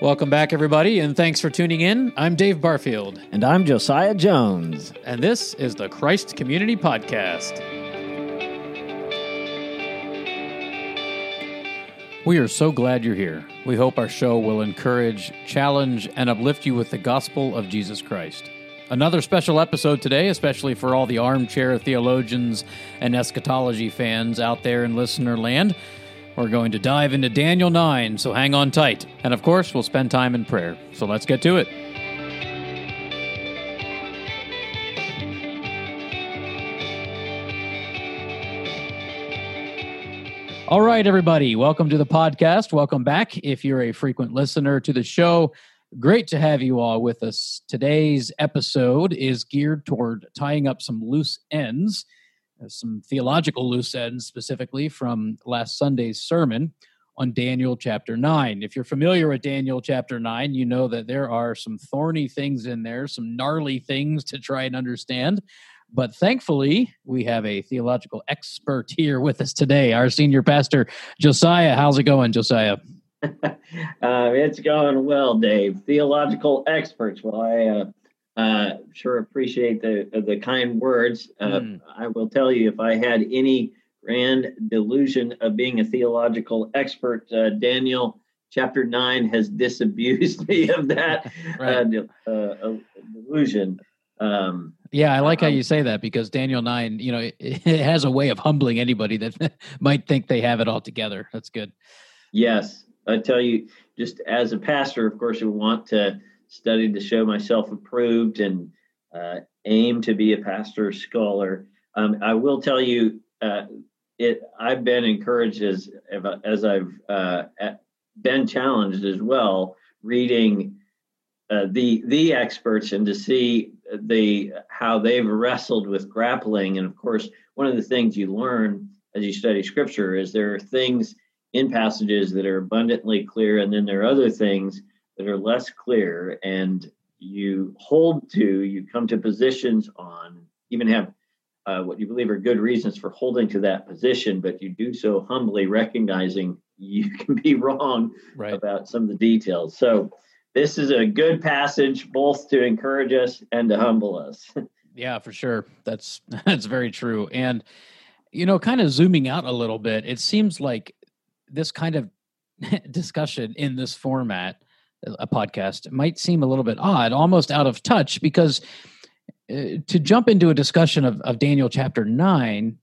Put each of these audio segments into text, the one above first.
Welcome back, everybody, and thanks for tuning in. I'm Dave Barfield, And I'm Josiah Jones. and this is the Christ Community Podcast. We are so glad you're here. We hope our show will encourage, challenge, and uplift you with the gospel of Jesus Christ. Another special episode today, especially for all the armchair theologians and eschatology fans out there in listener land. We're going to dive into Daniel 9, so hang on tight. And of course, we'll spend time in prayer. So let's get to it. All right, everybody, welcome to the podcast. Welcome back. If you're a frequent listener to the show, great to have you all with us. Today's episode is geared toward tying up some loose ends, some theological loose ends specifically from last Sunday's sermon on Daniel chapter 9. If you're familiar with Daniel chapter 9, you know that there are some thorny things in there, some gnarly things to try and understand. But thankfully, we have a theological expert here with us today, our senior pastor, Josiah. How's it going, Josiah? uh, it's going well, Dave. Theological experts. Well, I uh, uh, sure appreciate the the kind words. Uh, Mm. I will tell you, if I had any grand delusion of being a theological expert, uh, Daniel chapter nine has disabused me of that Right. uh, uh, delusion. Um, Yeah, I like how Um, you say that because Daniel 9, you know, it, it has a way of humbling anybody that might think they have it all together. That's good. Yes, I tell you, just as a pastor, of course, I want to study to show myself approved and uh, aim to be a pastor scholar. Um, I will tell you, uh, it. I've been encouraged as as I've uh, been challenged as well, reading uh, the the experts and to see the how they've wrestled with grappling. And of course, one of the things you learn as you study Scripture is there are things in passages that are abundantly clear, and then there are other things that are less clear, and you hold to, you come to positions on, even have uh, what you believe are good reasons for holding to that position, but you do so humbly, recognizing you can be wrong Right. about some of the details. So, this is a good passage both to encourage us and to humble us. Yeah, for sure. That's that's very true. And you know, kind of zooming out a little bit, it seems like this kind of discussion in this format, a podcast, might seem a little bit odd, almost out of touch, because uh, to jump into a discussion of, of Daniel chapter nine,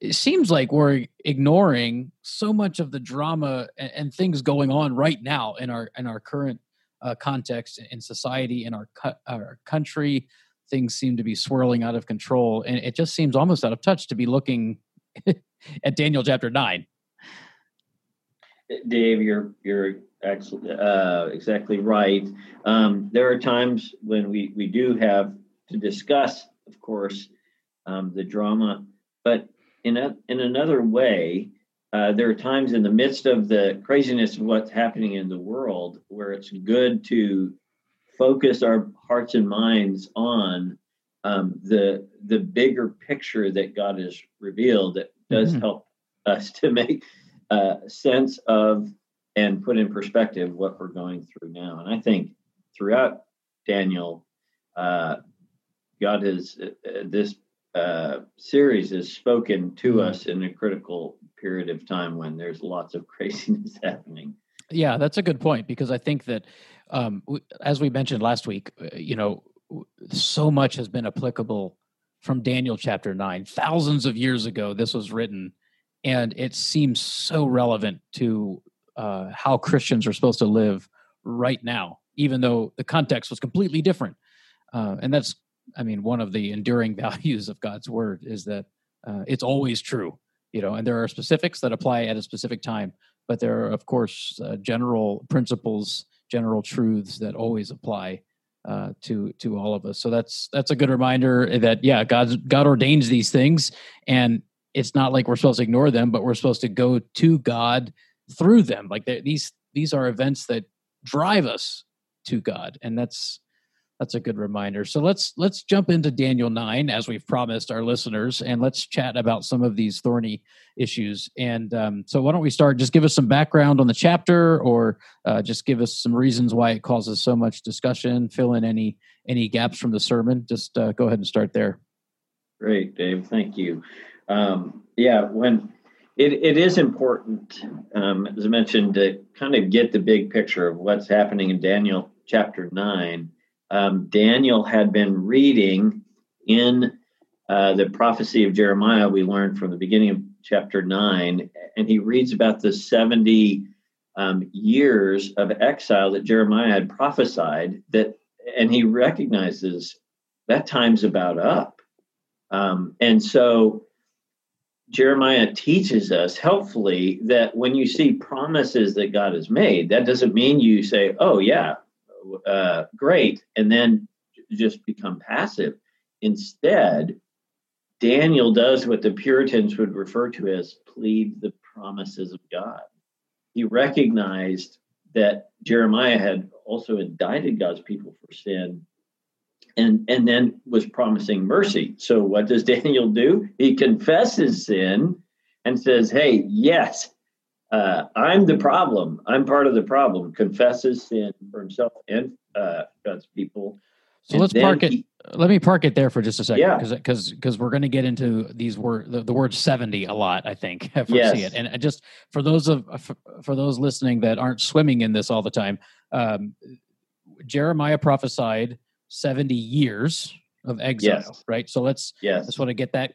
it seems like we're ignoring so much of the drama and, and things going on right now in our in our current uh, context in society in our cu- our country. Things seem to be swirling out of control and it just seems almost out of touch to be looking at daniel chapter 9 Dave, you're you're uh, exactly right. Um, there are times when we we do have to discuss, of course, um, the drama, but in a, in another way, uh, there are times in the midst of the craziness of what's happening in the world where it's good to focus our hearts and minds on um, the the bigger picture that God has revealed that does Mhm. help us to make uh, sense of and put in perspective what we're going through now. And I think throughout Daniel, uh, God has uh, uh, this uh, series has spoken to us in a critical period of time when there's lots of craziness happening. yeah that's a good point because i think that um, as we mentioned last week uh, you know so much has been applicable from daniel chapter 9 thousands of years ago this was written and it seems so relevant to uh, how christians are supposed to live right now even though the context was completely different. Uh, and that's i mean one of the enduring values of god's word is that uh, it's always true you know and there are specifics that apply at a specific time but there are of course uh, general principles general truths that always apply uh, to to all of us. So that's that's a good reminder that yeah god god ordains these things and it's not like we're supposed to ignore them but we're supposed to go to god through them like these these are events that drive us to god and that's That's a good reminder. So let's let's jump into Daniel 9 as we've promised our listeners and let's chat about some of these thorny issues. And um, so why don't we start just give us some background on the chapter or uh, just give us some reasons why it causes so much discussion, fill in any any gaps from the sermon. Just uh, go ahead and start there. Great, Dave. Thank you. Um, yeah, when it, it is important, um, as I mentioned, to kind of get the big picture of what's happening in Daniel chapter 9 um, Daniel had been reading in uh, the prophecy of Jeremiah, we learned from the beginning of chapter 9, and he reads about the 70 um, years of exile that Jeremiah had prophesied that and he recognizes that time's about up. Um, and so Jeremiah teaches us helpfully that when you see promises that God has made, that doesn't mean you say, "Oh yeah, uh, great, and then just become passive. Instead, Daniel does what the Puritans would refer to as plead the promises of God. He recognized that Jeremiah had also indicted God's people for sin and and then was promising mercy. So what does Daniel do? He confesses sin and says, "Hey, yes, uh, I'm the problem. I'm part of the problem. Confesses sin for himself and uh, God's people. So and let's park it. He, let me park it there for just a second, yeah. because because we're going to get into these word the, the, word seventy a lot. I think if we yes. see it, and just for those of for, for, those listening that aren't swimming in this all the time, um, Jeremiah prophesied seventy years of exile, yes. right? So let's yes. just want to get that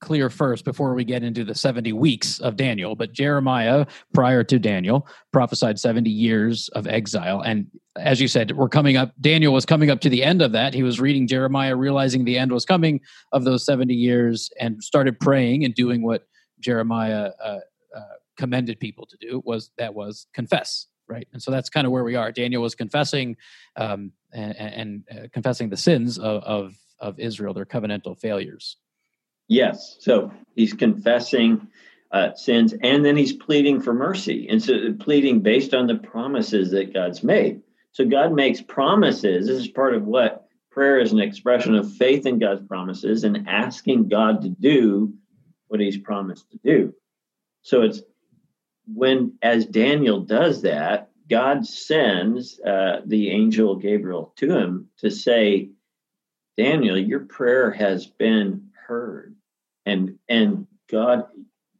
clear first before we get into the 70 weeks of Daniel. But Jeremiah, prior to Daniel, prophesied 70 years of exile. And as you said, we're coming up, Daniel was coming up to the end of that. He was reading Jeremiah, realizing the end was coming of those 70 years, and started praying and doing what Jeremiah uh, uh, commended people to do was that was confess right and so that's kind of where we are daniel was confessing um, and, and uh, confessing the sins of, of, of israel their covenantal failures Yes. So he's confessing uh, sins and then he's pleading for mercy. And so pleading based on the promises that God's made. So God makes promises. This is part of what prayer is an expression of faith in God's promises and asking God to do what he's promised to do. So it's when, as Daniel does that, God sends uh, the angel Gabriel to him to say, Daniel, your prayer has been heard and and God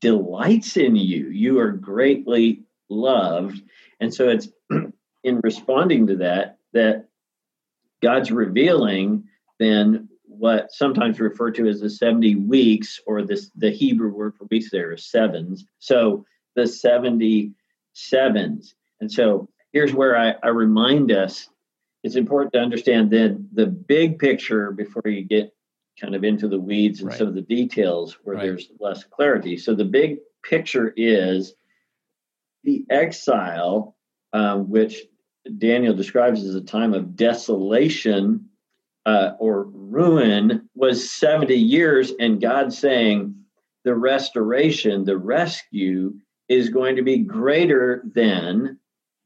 delights in you. You are greatly loved. And so it's in responding to that that God's revealing then what sometimes referred to as the 70 weeks or this the Hebrew word for weeks there is sevens. So the 77s. And so here's where I, I remind us it's important to understand then the big picture before you get kind of into the weeds and right. some of the details where right. there's less clarity. So the big picture is the exile, uh, which Daniel describes as a time of desolation uh, or ruin, was 70 years, and God saying the restoration, the rescue, is going to be greater than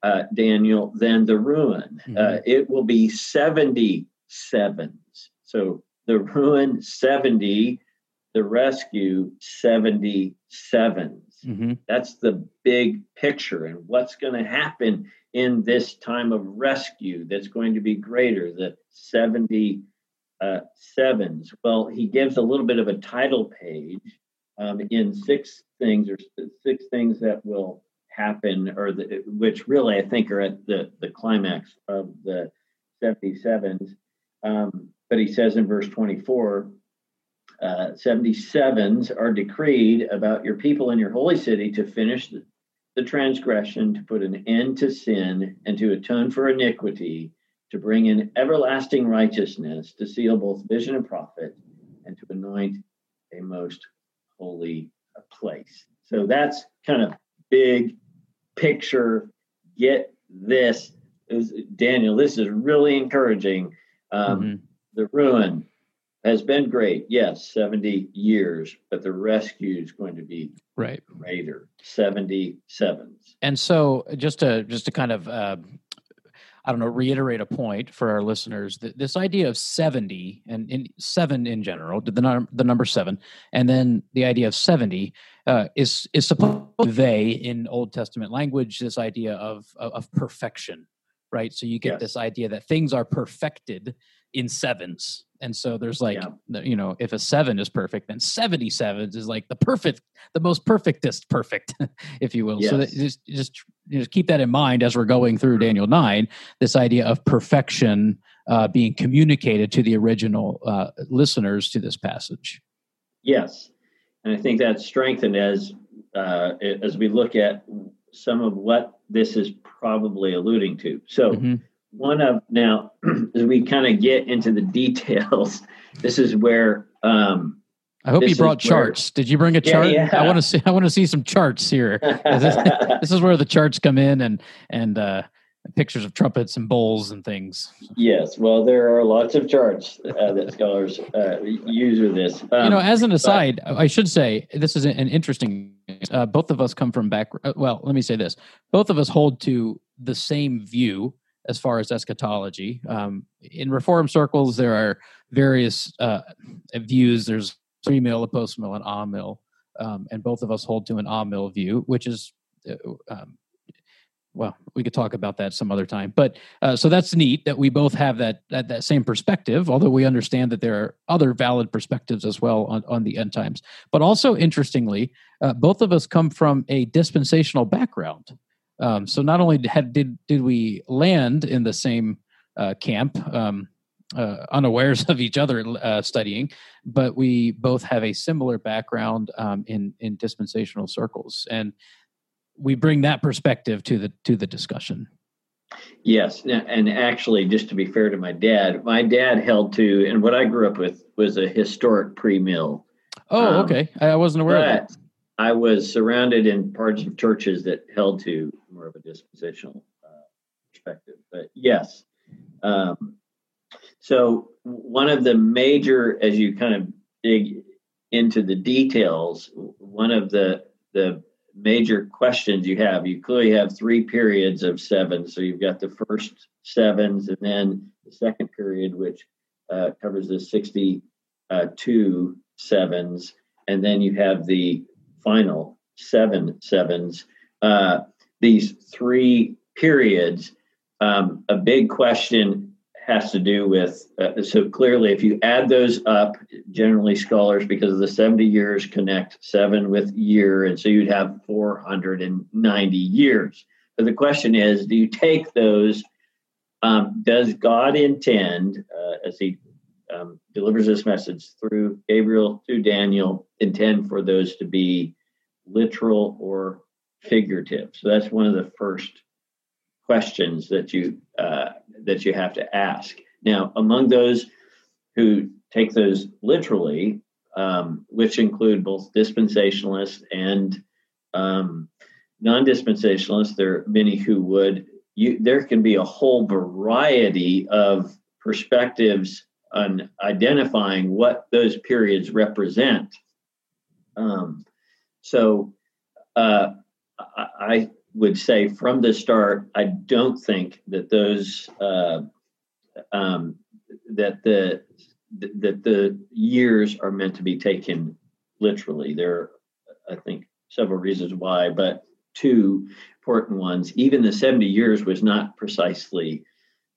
uh, Daniel than the ruin. Mm-hmm. Uh, it will be 70 sevens. So the ruin 70, the rescue 77s. Mm-hmm. That's the big picture and what's going to happen in this time of rescue that's going to be greater, the 70 uh, sevens. Well, he gives a little bit of a title page um, in six things or six things that will happen, or the, which really I think are at the, the climax of the 77s. Um, but he says in verse 24, uh, 77s are decreed about your people in your holy city to finish the, the transgression, to put an end to sin, and to atone for iniquity, to bring in everlasting righteousness, to seal both vision and prophet, and to anoint a most holy place. So that's kind of big picture. Get this, Daniel. This is really encouraging. Um, mm-hmm the ruin has been great. Yes, 70 years, but the rescue is going to be right greater, 77s. And so just to just to kind of uh, I don't know, reiterate a point for our listeners that this idea of 70 and in seven in general, the, num- the number seven, and then the idea of 70 uh, is, is supposed to convey in Old Testament language this idea of, of, of perfection, right? So you get Yes. this idea that things are perfected in sevens. And so there's like, Yeah. you know, if a seven is perfect, then 70 sevens is like the perfect, the most perfectest perfect, if you will. So Yes. just, just, just keep that in mind as we're going through Daniel 9, this idea of perfection uh, being communicated to the original uh, listeners to this passage. Yes, and I think that's strengthened as uh, as we look at some of what this is probably alluding to. So, Mhm. One of now, as we kind of get into the details, this is where um, I hope you brought where- charts. Did you bring a chart? yeah. I want to see. I want to see some charts here. this, this is where the charts come in, and and uh, pictures of trumpets and bowls and things. yes, well, there are lots of charts uh, that scholars uh, use with this. Um, you know, as an aside, I should say this is an interesting. Uh, both of us come from back. Well, let me say this: both of us hold to the same view as far as eschatology. Um, in Reform circles, there are various uh, views. There's pre-mill, a post-mill, and a-mill, um, and both of us hold to an a-mill view, which is. Uh, um, well, we could talk about that some other time, but uh, so that's neat that we both have that, that that same perspective. Although we understand that there are other valid perspectives as well on, on the end times. But also interestingly, uh, both of us come from a dispensational background. Um, so not only had, did did we land in the same uh, camp, um, uh, unawares of each other uh, studying, but we both have a similar background um, in in dispensational circles, and we bring that perspective to the to the discussion. Yes, and actually, just to be fair to my dad, my dad held to, and what I grew up with was a historic pre-mill. Oh, Um, okay. I I wasn't aware of that. I was surrounded in parts of churches that held to more of a dispensational uh, perspective. But yes, um, so one of the major, as you kind of dig into the details, one of the the major questions you have, you clearly have three periods of seven. So you've got the first sevens, and then the second period, which uh, covers the sixty-two sevens, and then you have the final seven sevens. Uh, these three periods, um, a big question has to do with uh, so clearly if you add those up generally scholars because of the 70 years connect seven with year and so you'd have 490 years but the question is do you take those um, does god intend uh, as he um, delivers this message through gabriel to daniel intend for those to be literal or figurative so that's one of the first questions that you uh, that you have to ask. Now, among those who take those literally, um, which include both dispensationalists and um, non-dispensationalists, there are many who would. You, there can be a whole variety of perspectives on identifying what those periods represent. Um, so, uh, I, would say from the start, I don't think that those uh, um, that the that the years are meant to be taken literally. There are, I think, several reasons why, but two important ones. Even the seventy years was not precisely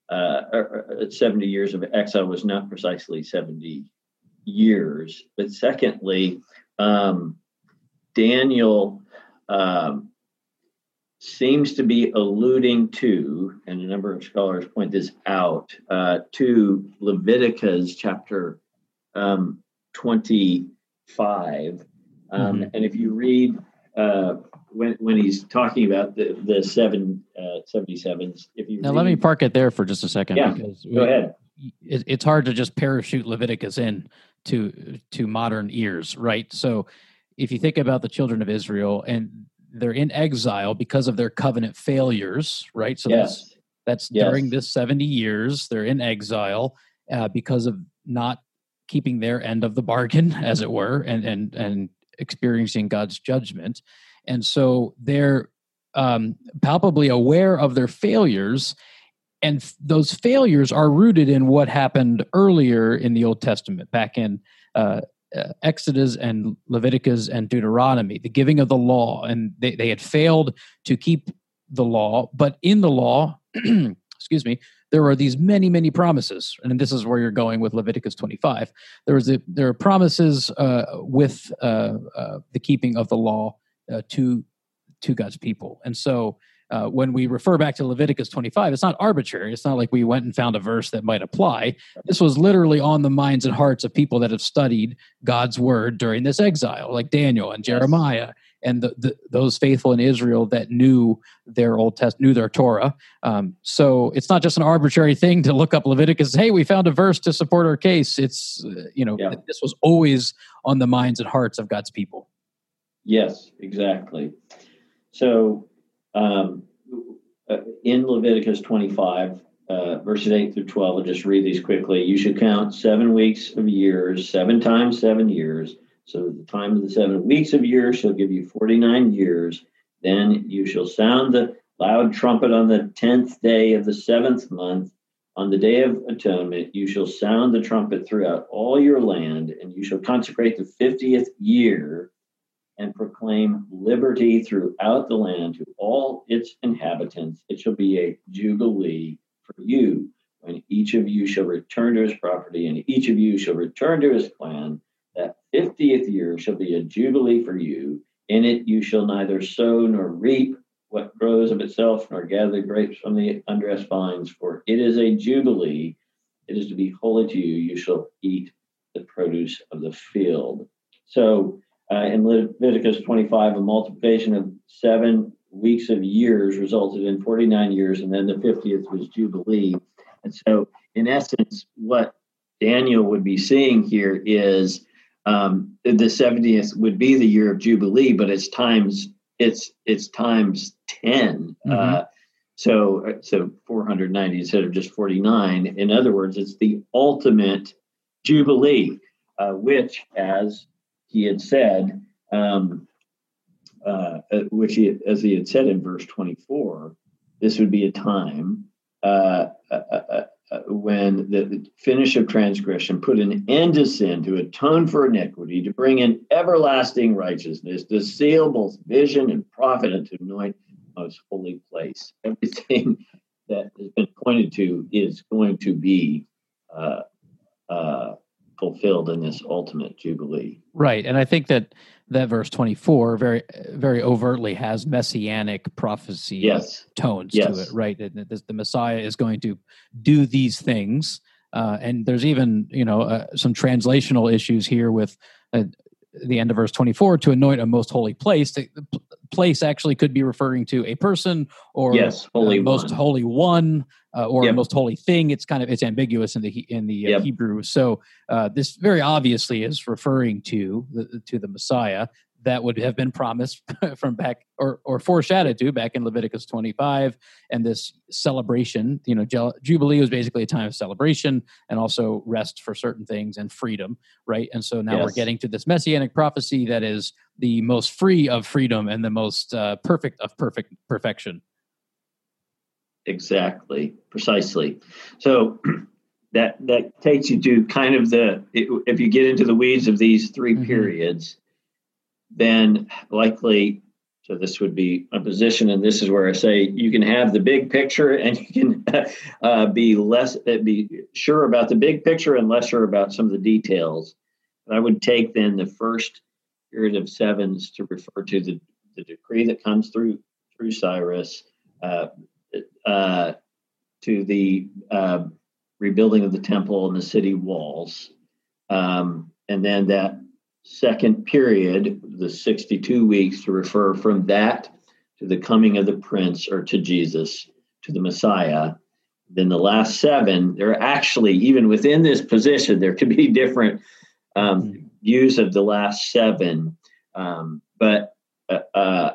uh, or, or seventy years of exile was not precisely seventy years. But secondly, um, Daniel. Um, seems to be alluding to, and a number of scholars point this out, uh, to Leviticus chapter um, 25. Um, Mhm. And if you read uh, when, when he's talking about the, the seven uh, 77s, if you Now, let me park it there for just a second Yeah, because go ahead. it, it's hard to just parachute Leviticus in to to modern ears, right? So, if you think about the children of Israel and they're in exile because of their covenant failures, right? So that's Yes. that's Yes. during this seventy years they're in exile uh, because of not keeping their end of the bargain, as it were, and and and experiencing God's judgment, and so they're um, palpably aware of their failures and those failures are rooted in what happened earlier in the Old Testament, back in uh, uh, Exodus and Leviticus and Deuteronomy, the giving of the law, and they, they had failed to keep the law. But in the law, excuse me, there are these many, many promises, and this is where you're going with Leviticus 25. There was a, there are promises uh, with uh, uh, the keeping of the law uh, to to God's people, and so uh, when we refer back to Leviticus 25, it's not arbitrary. It's not like we went and found a verse that might apply. This was literally on the minds and hearts of people that have studied God's word during this exile, like Daniel and Jeremiah and the, the, those faithful in Israel that knew their Old Test, knew their Torah. Um, so it's not just an arbitrary thing to look up Leviticus. Hey, we found a verse to support our case. It's uh, you know yeah. this was always on the minds and hearts of God's people. Yes, exactly. So um, uh, in Leviticus 25, uh, verses 8 through 12, I'll just read these quickly. You should count seven weeks of years, seven times seven years. So the time of the seven weeks of years shall give you 49 years. Then you shall sound the loud trumpet on the 10th day of the seventh month. On the day of atonement, you shall sound the trumpet throughout all your land, and you shall consecrate the 50th year and proclaim liberty throughout the land to all its inhabitants. It shall be a jubilee for you when each of you shall return to his property and each of you shall return to his clan. That fiftieth year shall be a jubilee for you. In it you shall neither sow nor reap what grows of itself, nor gather grapes from the undressed vines, for it is a jubilee. It is to be holy to you. You shall eat the produce of the field. So uh, in Leviticus 25, a multiplication of seven weeks of years resulted in 49 years, and then the 50th was Jubilee. And so, in essence, what Daniel would be seeing here is um, the 70th would be the year of Jubilee, but it's times it's it's times 10. Mm-hmm. Uh, so so 490 instead of just 49. In other words, it's the ultimate Jubilee, uh, which, as he had said, um, uh, uh, which he, as he had said in verse 24, this would be a time uh, uh, uh, uh when the, the, finish of transgression put an end to sin, to atone for iniquity, to bring in everlasting righteousness, to seal both vision and prophet, and to anoint the most holy place. Everything that has been pointed to is going to be fulfilled in this ultimate jubilee. Right, and I think that that verse 24 very very overtly has messianic prophecy yes. tones yes. to it right the, the messiah is going to do these things uh, and there's even you know uh, some translational issues here with uh, the end of verse 24 to anoint a most holy place the place actually could be referring to a person or yes, holy most holy one uh, or yep. most holy thing it's kind of it's ambiguous in the in the uh, yep. hebrew so uh, this very obviously is referring to the, to the messiah that would have been promised from back or, or foreshadowed to back in Leviticus 25 and this celebration, you know, Jubilee was basically a time of celebration and also rest for certain things and freedom, right? And so now yes. we're getting to this messianic prophecy that is the most free of freedom and the most uh, perfect of perfect perfection. Exactly, precisely. So that that takes you to kind of the if you get into the weeds of these 3 mm-hmm. periods then likely so this would be a position, and this is where I say you can have the big picture, and you can uh, be less uh, be sure about the big picture and less sure about some of the details. But I would take then the first period of sevens to refer to the, the decree that comes through through Cyrus, uh, uh, to the uh, rebuilding of the temple and the city walls, um, and then that second period, the 62 weeks, to refer from that to the coming of the prince or to Jesus, to the Messiah. Then the last seven, there are actually, even within this position, there could be different um, mm-hmm. views of the last seven. Um, but uh, uh,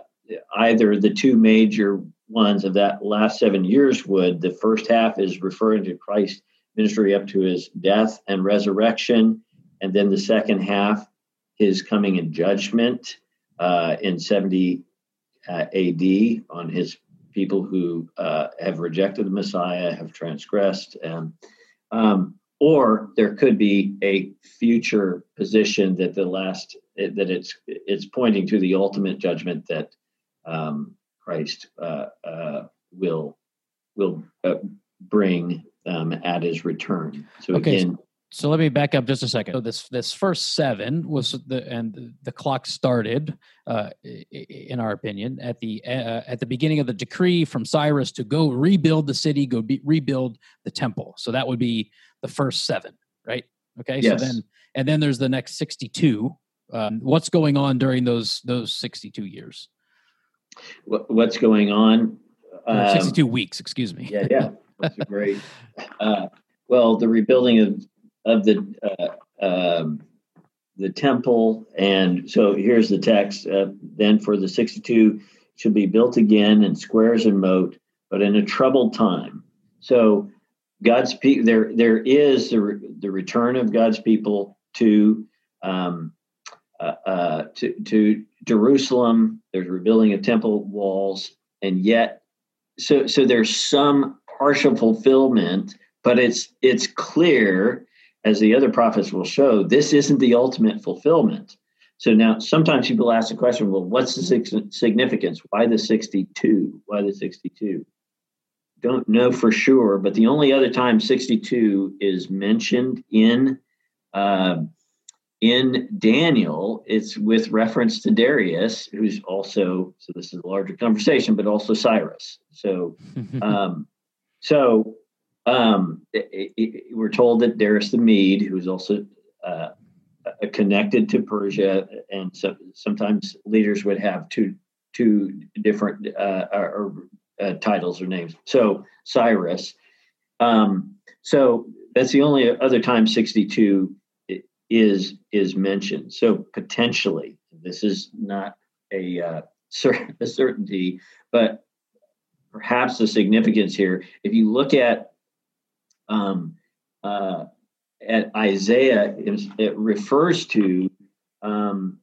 either the two major ones of that last seven years would, the first half is referring to Christ's ministry up to his death and resurrection. And then the second half his coming in judgment uh, in 70 uh, AD on his people who uh, have rejected the Messiah, have transgressed, and um, or there could be a future position that the last that it's it's pointing to the ultimate judgment that um, Christ uh, uh, will will uh, bring um, at his return. So okay. again, so let me back up just a second. So this this first seven was the and the clock started, uh, in our opinion, at the uh, at the beginning of the decree from Cyrus to go rebuild the city, go be, rebuild the temple. So that would be the first seven, right? Okay. Yes. So then and then there's the next sixty two. Um, what's going on during those those sixty two years? What's going on? Um, sixty two weeks. Excuse me. Yeah, yeah. That's great. Uh, well, the rebuilding of of the uh, um, the temple. And so here's the text. Uh, then for the 62 should be built again in squares and moat, but in a troubled time. So God's people, there there is the, re- the return of God's people to um, uh, to to Jerusalem. There's rebuilding of temple walls, and yet so so there's some partial fulfillment, but it's it's clear as the other prophets will show, this isn't the ultimate fulfillment. So now sometimes people ask the question, well, what's the significance? Why the 62? Why the 62? Don't know for sure, but the only other time 62 is mentioned in uh, in Daniel, it's with reference to Darius, who's also so this is a larger conversation, but also Cyrus. So, um, so um, it, it, we're told that Darius the Mede, who's also uh, connected to Persia, and so, sometimes leaders would have two two different uh, or, uh, titles or names. So Cyrus. Um, so that's the only other time 62 is is mentioned. So potentially, this is not a, uh, a certainty, but perhaps the significance here. If you look at um, uh, at Isaiah, it refers to um,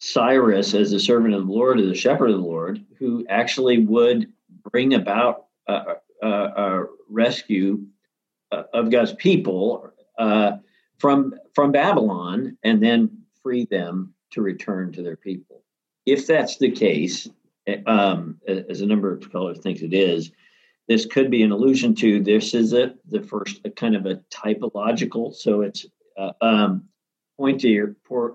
Cyrus as the servant of the Lord, or the shepherd of the Lord, who actually would bring about a, a, a rescue uh, of God's people uh, from from Babylon, and then free them to return to their people. If that's the case, um, as a number of scholars think it is, this could be an allusion to this is a, the first a kind of a typological so it's uh, um, pointer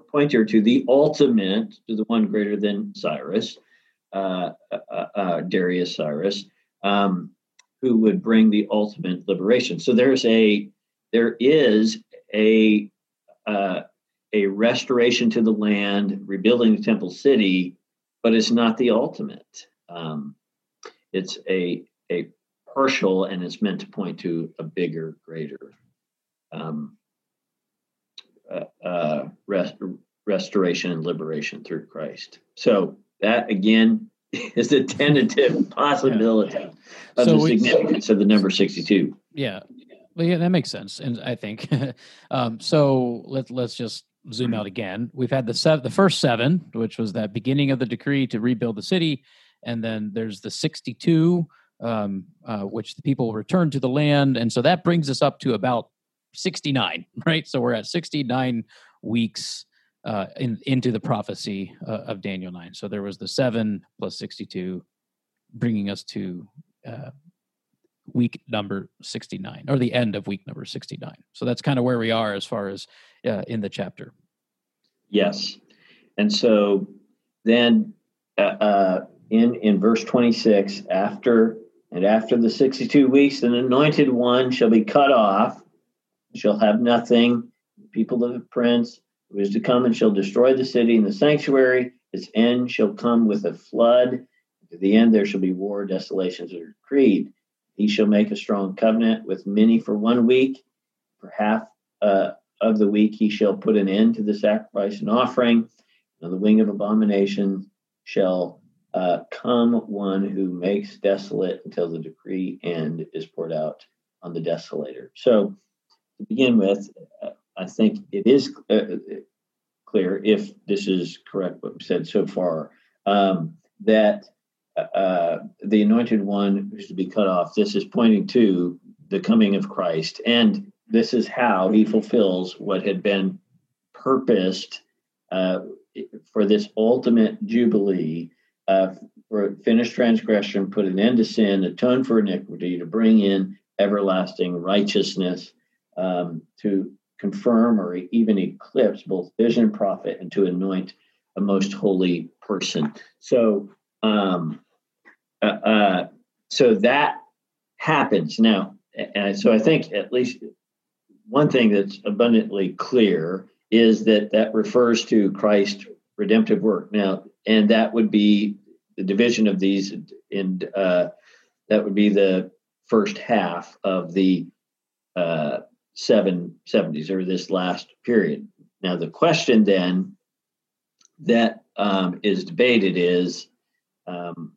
pointer to the ultimate to the one greater than cyrus uh, uh, uh, darius cyrus um, who would bring the ultimate liberation so there's a there is a uh, a restoration to the land rebuilding the temple city but it's not the ultimate um, it's a a partial and it's meant to point to a bigger, greater um, uh, uh, rest, restoration and liberation through Christ. So that again is a tentative possibility yeah. of so the we, significance of the number 62. Yeah. Well, yeah, that makes sense. And I think, um, so let's, let's just zoom out again. We've had the seven, the first seven, which was that beginning of the decree to rebuild the city. And then there's the 62, um, uh, which the people return to the land. And so that brings us up to about 69, right? So we're at 69 weeks uh, in, into the prophecy uh, of Daniel 9. So there was the seven plus 62, bringing us to uh, week number 69 or the end of week number 69. So that's kind of where we are as far as uh, in the chapter. Yes. And so then uh, uh, in, in verse 26, after and after the 62 weeks, an anointed one shall be cut off, shall have nothing. The people of the prince who is to come and shall destroy the city and the sanctuary. Its end shall come with a flood. To the end there shall be war, desolations are decreed. He shall make a strong covenant with many for one week. For half uh, of the week he shall put an end to the sacrifice and offering. On the wing of abomination shall uh, come one who makes desolate until the decree end is poured out on the desolator. So, to begin with, uh, I think it is uh, uh, clear, if this is correct, what we've said so far, um, that uh, the anointed one who's to be cut off. This is pointing to the coming of Christ, and this is how he fulfills what had been purposed uh, for this ultimate jubilee uh, for finished transgression, put an end to sin, atone for iniquity, to bring in everlasting righteousness, um, to confirm or even eclipse both vision and prophet, and to anoint a most holy person. So, um, uh, uh, so that happens now. And so I think at least one thing that's abundantly clear is that that refers to Christ's redemptive work. Now, and that would be the division of these, and uh, that would be the first half of the uh, seven seventies or this last period. Now, the question then that um, is debated is um,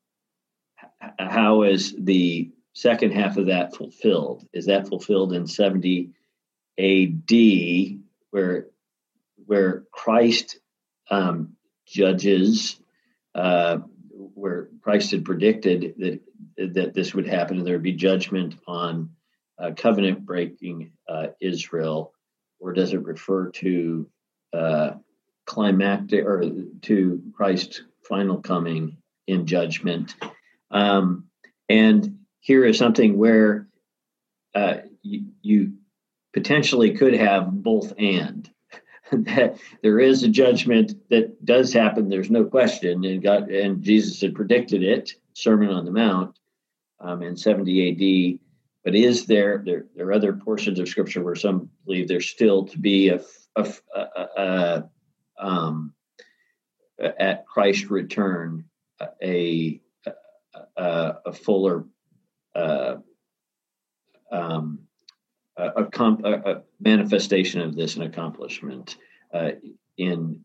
how is the second half of that fulfilled? Is that fulfilled in 70 AD, where where Christ um, judges, uh, where Christ had predicted that that this would happen and there would be judgment on uh, covenant breaking uh, Israel, or does it refer to uh, climactic or to Christ's final coming in judgment? Um, and here is something where uh, you, you potentially could have both and that there is a judgment that does happen. There's no question, and God and Jesus had predicted it. Sermon on the Mount um, in 70 AD. But is there, there there are other portions of Scripture where some believe there's still to be a, a, a, a um, at Christ's return a a, a fuller uh, um, a, comp, a, manifestation of this, an accomplishment uh, in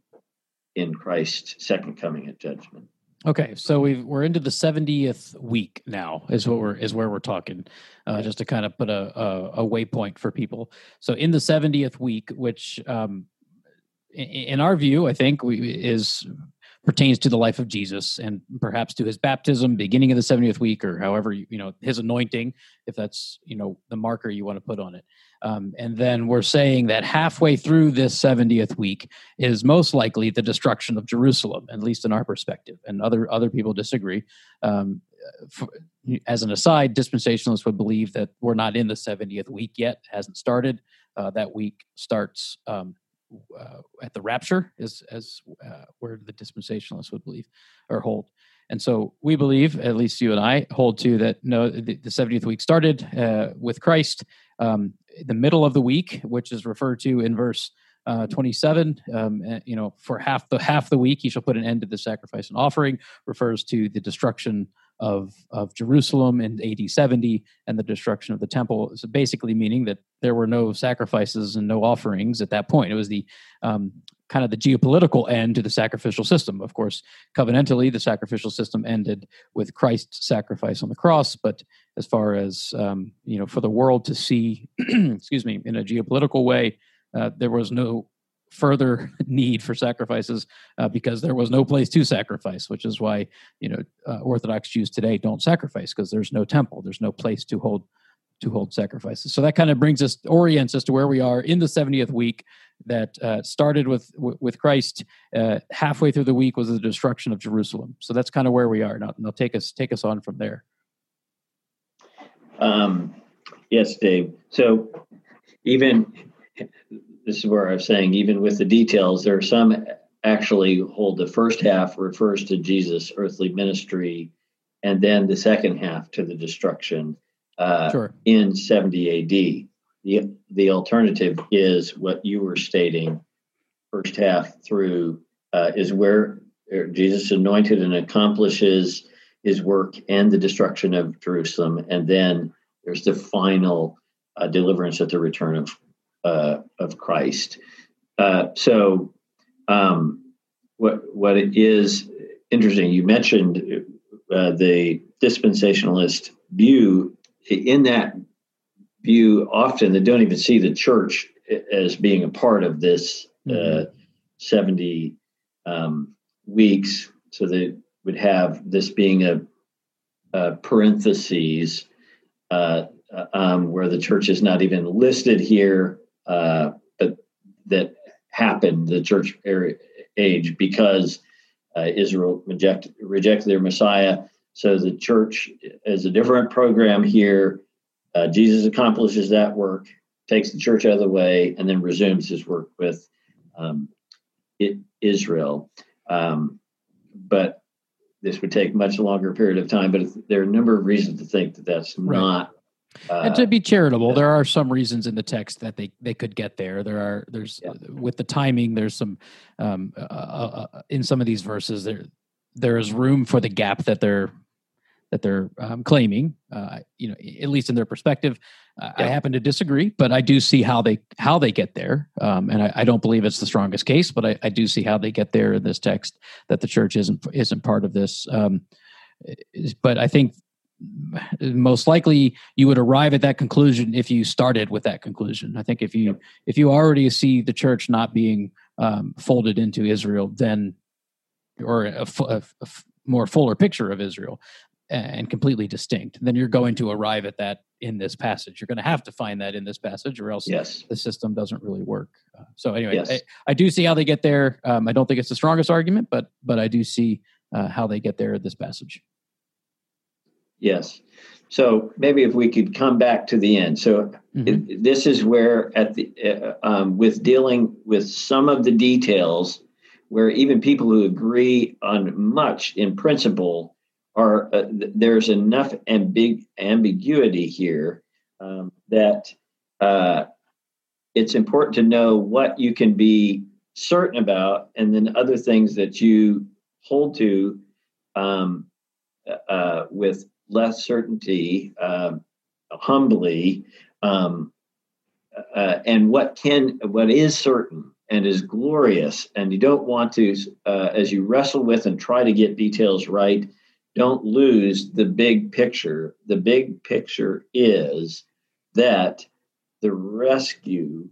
in Christ's second coming at judgment. Okay, so we we're into the 70th week now is what we're is where we're talking, uh, just to kind of put a, a, a waypoint for people. So in the 70th week, which um, in, in our view, I think we, is pertains to the life of Jesus and perhaps to his baptism, beginning of the 70th week, or however, you know, his anointing, if that's, you know, the marker you want to put on it. Um, and then we're saying that halfway through this 70th week is most likely the destruction of Jerusalem, at least in our perspective. And other, other people disagree. Um, for, as an aside, dispensationalists would believe that we're not in the 70th week yet, hasn't started. Uh, that week starts um, uh, at the rapture is as uh, where the dispensationalists would believe or hold. And so we believe at least you and i hold to that no the, the 70th week started uh, with christ. Um, the middle of the week which is referred to in verse uh, 27 um, eh, you know for half the half the week he shall put an end to the sacrifice and offering refers to the destruction of of Jerusalem in AD 70 and the destruction of the temple. So basically, meaning that there were no sacrifices and no offerings at that point. It was the um, kind of the geopolitical end to the sacrificial system. Of course, covenantally, the sacrificial system ended with Christ's sacrifice on the cross. But as far as um, you know, for the world to see, excuse me, in a geopolitical way, uh, there was no further need for sacrifices uh, because there was no place to sacrifice, which is why you know uh, Orthodox Jews today don't sacrifice because there's no temple, there's no place to hold to hold sacrifices. So that kind of brings us orients as to where we are in the 70th week. That uh, started with with Christ. Uh, halfway through the week was the destruction of Jerusalem. So that's kind of where we are now. Now take us take us on from there. Um, yes, Dave. So even this is where I was saying, even with the details, there are some actually hold the first half refers to Jesus' earthly ministry, and then the second half to the destruction uh, sure. in 70 AD. The, the alternative is what you were stating, first half through uh, is where uh, Jesus anointed and accomplishes his work and the destruction of Jerusalem, and then there's the final uh, deliverance at the return of uh, of Christ. Uh, so, um, what what it is interesting? You mentioned uh, the dispensationalist view. In that view, often they don't even see the church as being a part of this uh, mm-hmm. seventy um, weeks. So they would have this being a uh, parentheses uh, uh, um, where the church is not even listed here, uh, but that happened the church age because uh, Israel reject, rejected their Messiah. So the church is a different program here. Uh, Jesus accomplishes that work, takes the church out of the way, and then resumes his work with um, it, Israel. Um, but this would take much longer period of time. But there are a number of reasons to think that that's right. not. Uh, and to be charitable, there are some reasons in the text that they, they could get there. There are there's yeah. with the timing. There's some um, uh, uh, uh in some of these verses there there is room for the gap that they're that they're um, claiming. Uh, you know, at least in their perspective. Yeah. I happen to disagree, but I do see how they how they get there, um, and I, I, don't believe it's the strongest case, but I, I, do see how they get there in this text that the church isn't isn't part of this. Um, but I think most likely you would arrive at that conclusion if you started with that conclusion. I think if you yep. if you already see the church not being um, folded into Israel, then or a, a, a more fuller picture of Israel, and completely distinct, then you're going to arrive at that in this passage. You're going to have to find that in this passage, or else yes. the system doesn't really work. Uh, so anyway, yes. I, I, do see how they get there. Um, I don't think it's the strongest argument, but but I do see uh, how they get there in this passage. Yes. So maybe if we could come back to the end. So mm-hmm. it, this is where at the uh, um, with dealing with some of the details, where even people who agree on much in principle are uh, there's enough ambig- ambiguity here um, that uh, it's important to know what you can be certain about, and then other things that you hold to um, uh, with less certainty, um, humbly, um, uh, and what can what is certain and is glorious, and you don't want to, uh, as you wrestle with and try to get details right don't lose the big picture. The big picture is that the rescue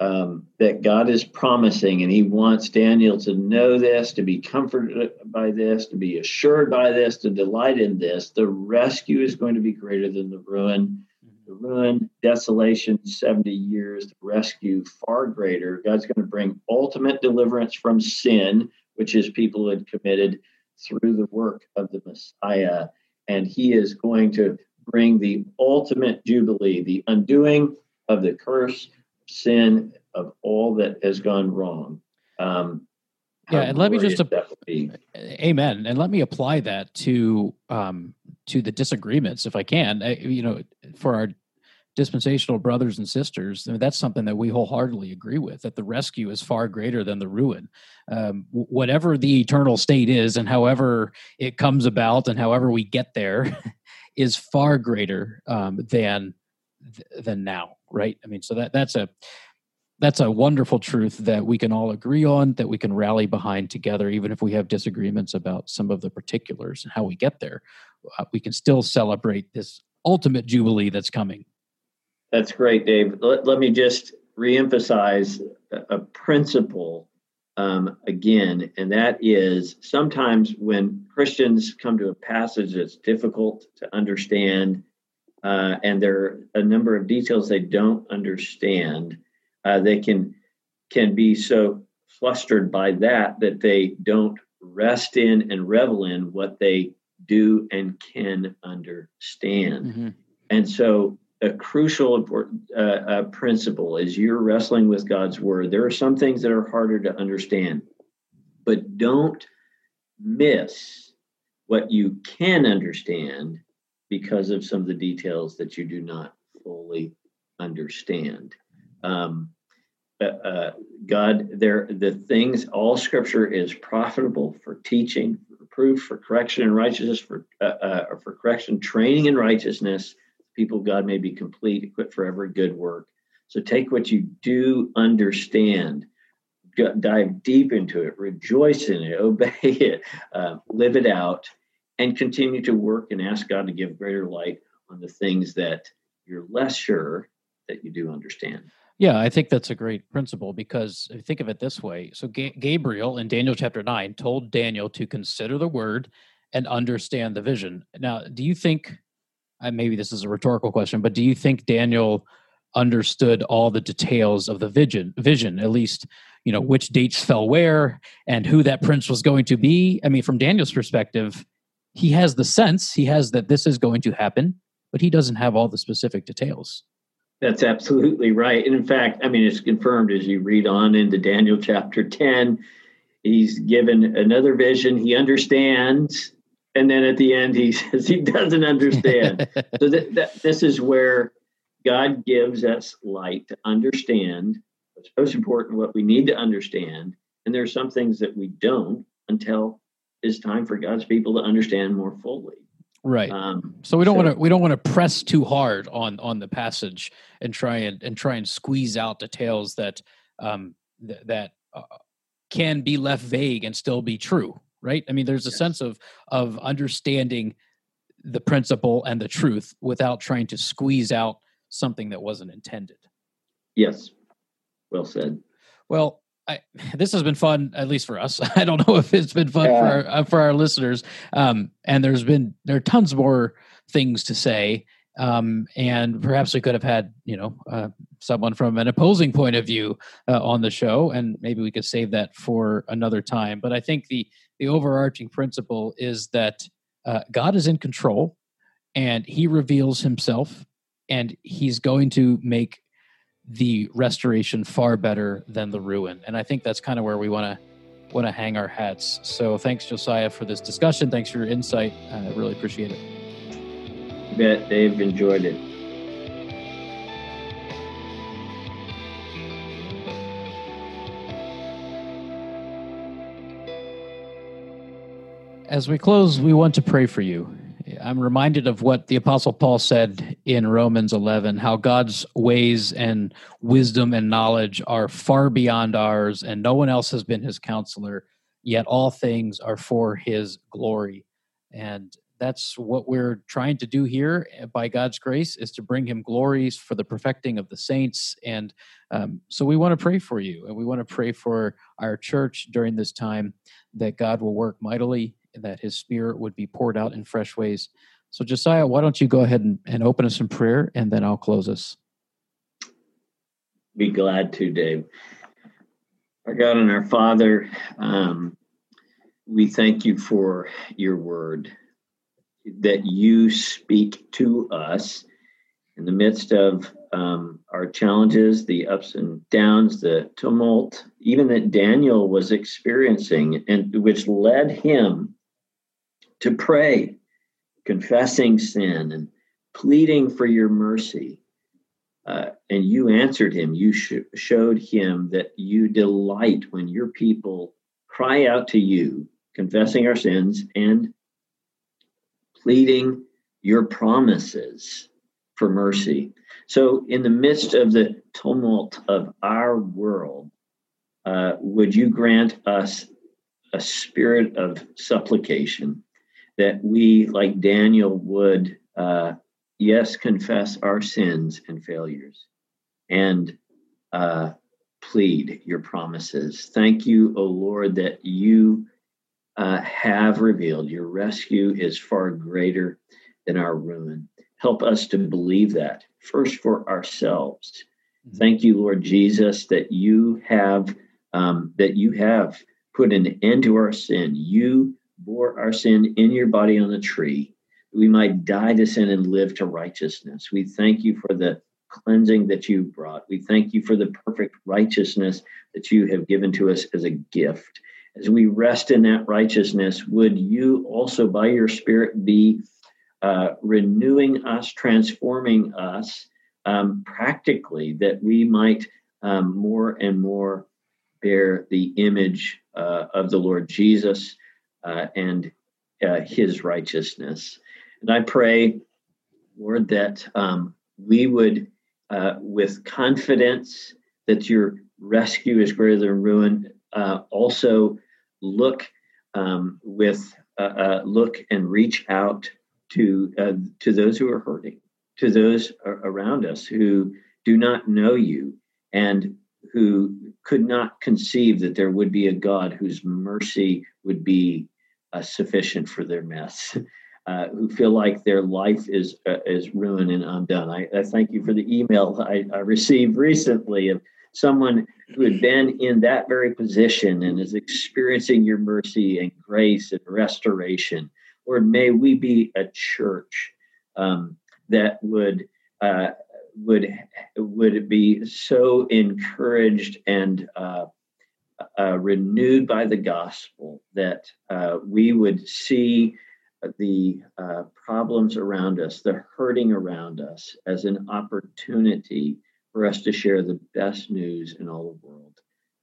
um, that God is promising, and He wants Daniel to know this, to be comforted by this, to be assured by this, to delight in this. The rescue is going to be greater than the ruin. The ruin, desolation, 70 years, the rescue far greater. God's going to bring ultimate deliverance from sin, which is people had committed through the work of the Messiah. And he is going to bring the ultimate jubilee, the undoing of the curse, sin, of all that has gone wrong. Um, yeah, and let me just amen, and let me apply that to um, to the disagreements, if I can. I, you know, for our dispensational brothers and sisters, I mean, that's something that we wholeheartedly agree with. That the rescue is far greater than the ruin. Um, whatever the eternal state is, and however it comes about, and however we get there, is far greater um, than than now. Right? I mean, so that that's a that's a wonderful truth that we can all agree on, that we can rally behind together, even if we have disagreements about some of the particulars and how we get there. Uh, we can still celebrate this ultimate jubilee that's coming that's great, Dave. Let, let me just reemphasize a, a principle um, again, and that is sometimes when Christians come to a passage that's difficult to understand, uh, and there are a number of details they don't understand, uh, they can can be so flustered by that that they don't rest in and revel in what they do and can understand. Mm-hmm. And so a crucial important uh, uh, principle is you're wrestling with God's word. There are some things that are harder to understand, but don't miss what you can understand because of some of the details that you do not fully understand. Um, uh, uh, God, there the things. All Scripture is profitable for teaching, for for correction and righteousness, for uh, uh, for correction, training in righteousness people God may be complete, equipped for every good work. So take what you do understand, dive deep into it, rejoice in it, obey it, uh, live it out, and continue to work and ask God to give greater light on the things that you're less sure that you do understand. Yeah, I think that's a great principle because think of it this way. So Ga- Gabriel in Daniel chapter 9 told Daniel to consider the word and understand the vision. Now, do you think? Uh, maybe this is a rhetorical question, but do you think Daniel understood all the details of the vision? Vision, at least, you know, which dates fell where and who that prince was going to be. I mean, from Daniel's perspective, he has the sense, he has that this is going to happen, but he doesn't have all the specific details. That's absolutely right. And in fact, I mean, it's confirmed as you read on into Daniel chapter 10. He's given another vision. He understands. And then at the end, he says he doesn't understand. so that, that, this is where God gives us light to understand what's most important, what we need to understand. And there are some things that we don't until it's time for God's people to understand more fully. Right. Um, so we don't so, want to we don't want to press too hard on on the passage and try and and try and squeeze out details that um, th- that uh, can be left vague and still be true. Right. I mean, there's a yes. sense of of understanding the principle and the truth without trying to squeeze out something that wasn't intended. Yes. Well said. Well, I, this has been fun, at least for us. I don't know if it's been fun yeah. for our, uh, for our listeners. Um, and there's been there are tons more things to say, um, and perhaps we could have had you know uh, someone from an opposing point of view uh, on the show, and maybe we could save that for another time. But I think the the overarching principle is that uh, God is in control, and He reveals Himself, and He's going to make the restoration far better than the ruin. And I think that's kind of where we want to want to hang our hats. So thanks, Josiah, for this discussion. Thanks for your insight. I really appreciate it. You bet, Dave. Enjoyed it. As we close, we want to pray for you. I'm reminded of what the Apostle Paul said in Romans 11 how God's ways and wisdom and knowledge are far beyond ours, and no one else has been his counselor, yet all things are for his glory. And that's what we're trying to do here by God's grace is to bring him glories for the perfecting of the saints. And um, so we want to pray for you and we want to pray for our church during this time that God will work mightily that his spirit would be poured out in fresh ways. So, Josiah, why don't you go ahead and, and open us in prayer and then I'll close us. Be glad to, Dave. Our God and our Father, um, we thank you for your word that you speak to us in the midst of um, our challenges, the ups and downs, the tumult, even that Daniel was experiencing, and which led him to pray, confessing sin and pleading for your mercy. Uh, and you answered him. You sh- showed him that you delight when your people cry out to you, confessing our sins and pleading your promises for mercy. So, in the midst of the tumult of our world, uh, would you grant us a spirit of supplication that we, like Daniel, would, uh, yes, confess our sins and failures and uh, plead your promises. Thank you, O Lord, that you uh, have revealed your rescue is far greater than our ruin. Help us to believe that first for ourselves. Mm-hmm. Thank you, Lord Jesus, that you have um, that you have put an end to our sin. You bore our sin in your body on the tree, that we might die to sin and live to righteousness. We thank you for the cleansing that you brought. We thank you for the perfect righteousness that you have given to us as a gift. As we rest in that righteousness, would you also, by your Spirit, be uh, renewing us, transforming us um, practically, that we might um, more and more bear the image uh, of the Lord Jesus uh, and uh, his righteousness. And I pray, Lord, that um, we would, uh, with confidence that your rescue is greater than ruin, uh, also look um, with uh, uh, look and reach out to to those who are hurting, to those around us who do not know you and who could not conceive that there would be a God whose mercy would be uh, sufficient for their mess, uh, who feel like their life is uh, is ruined and undone. I, I, thank you for the email I, I, received recently of someone who had been in that very position and is experiencing your mercy and grace and restoration. Lord, may we be a church um, that would uh, would would be so encouraged and uh, uh, renewed by the gospel that uh, we would see the uh, problems around us, the hurting around us, as an opportunity for us to share the best news in all the world.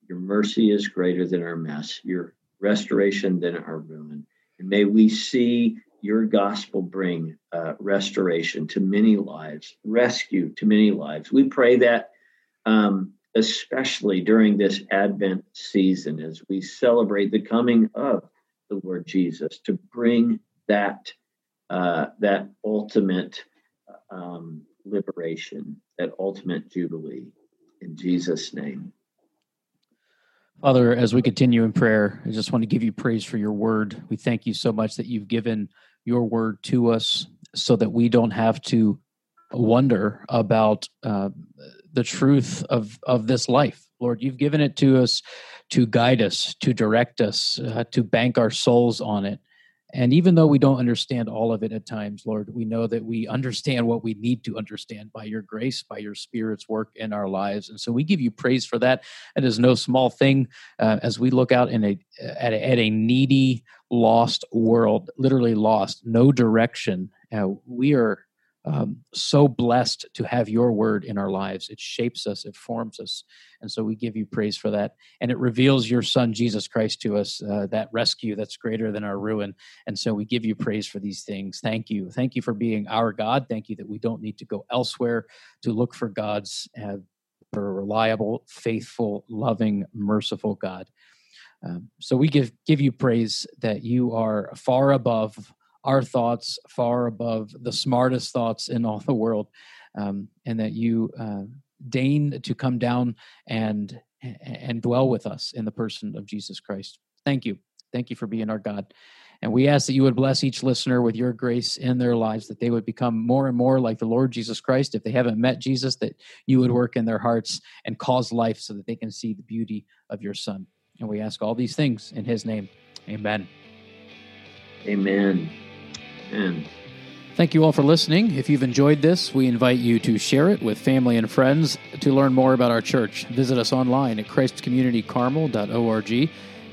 Your mercy is greater than our mess, your restoration than our ruin. And may we see your gospel bring uh, restoration to many lives, rescue to many lives. We pray that, um, especially during this Advent season, as we celebrate the coming of the Lord Jesus, to bring that uh, that ultimate um, liberation, that ultimate jubilee. In Jesus' name. Father, as we continue in prayer, I just want to give you praise for your word. We thank you so much that you've given your word to us so that we don't have to wonder about uh, the truth of, of this life. Lord, you've given it to us to guide us, to direct us, uh, to bank our souls on it. And even though we don't understand all of it at times, Lord, we know that we understand what we need to understand by your grace, by your Spirit's work in our lives. And so we give you praise for that. It is no small thing uh, as we look out in a at, a at a needy, lost world, literally lost, no direction. Uh, we are um, so blessed to have your word in our lives. It shapes us, it forms us. And so we give you praise for that. And it reveals your son, Jesus Christ, to us, uh, that rescue that's greater than our ruin. And so we give you praise for these things. Thank you. Thank you for being our God. Thank you that we don't need to go elsewhere to look for God's. Uh, for a reliable, faithful, loving, merciful God. Um, so we give give you praise that you are far above our thoughts far above the smartest thoughts in all the world, um, and that you uh, deign to come down and and dwell with us in the person of Jesus Christ. Thank you, thank you for being our God. And we ask that you would bless each listener with your grace in their lives, that they would become more and more like the Lord Jesus Christ. If they haven't met Jesus, that you would work in their hearts and cause life so that they can see the beauty of your Son. And we ask all these things in his name. Amen. Amen. Amen. Thank you all for listening. If you've enjoyed this, we invite you to share it with family and friends. To learn more about our church, visit us online at christcommunitycarmel.org.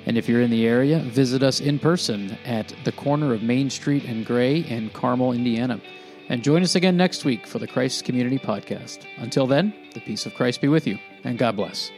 And if you're in the area, visit us in person at the corner of Main Street and Gray in Carmel, Indiana. And join us again next week for the Christ Community Podcast. Until then, the peace of Christ be with you, and God bless.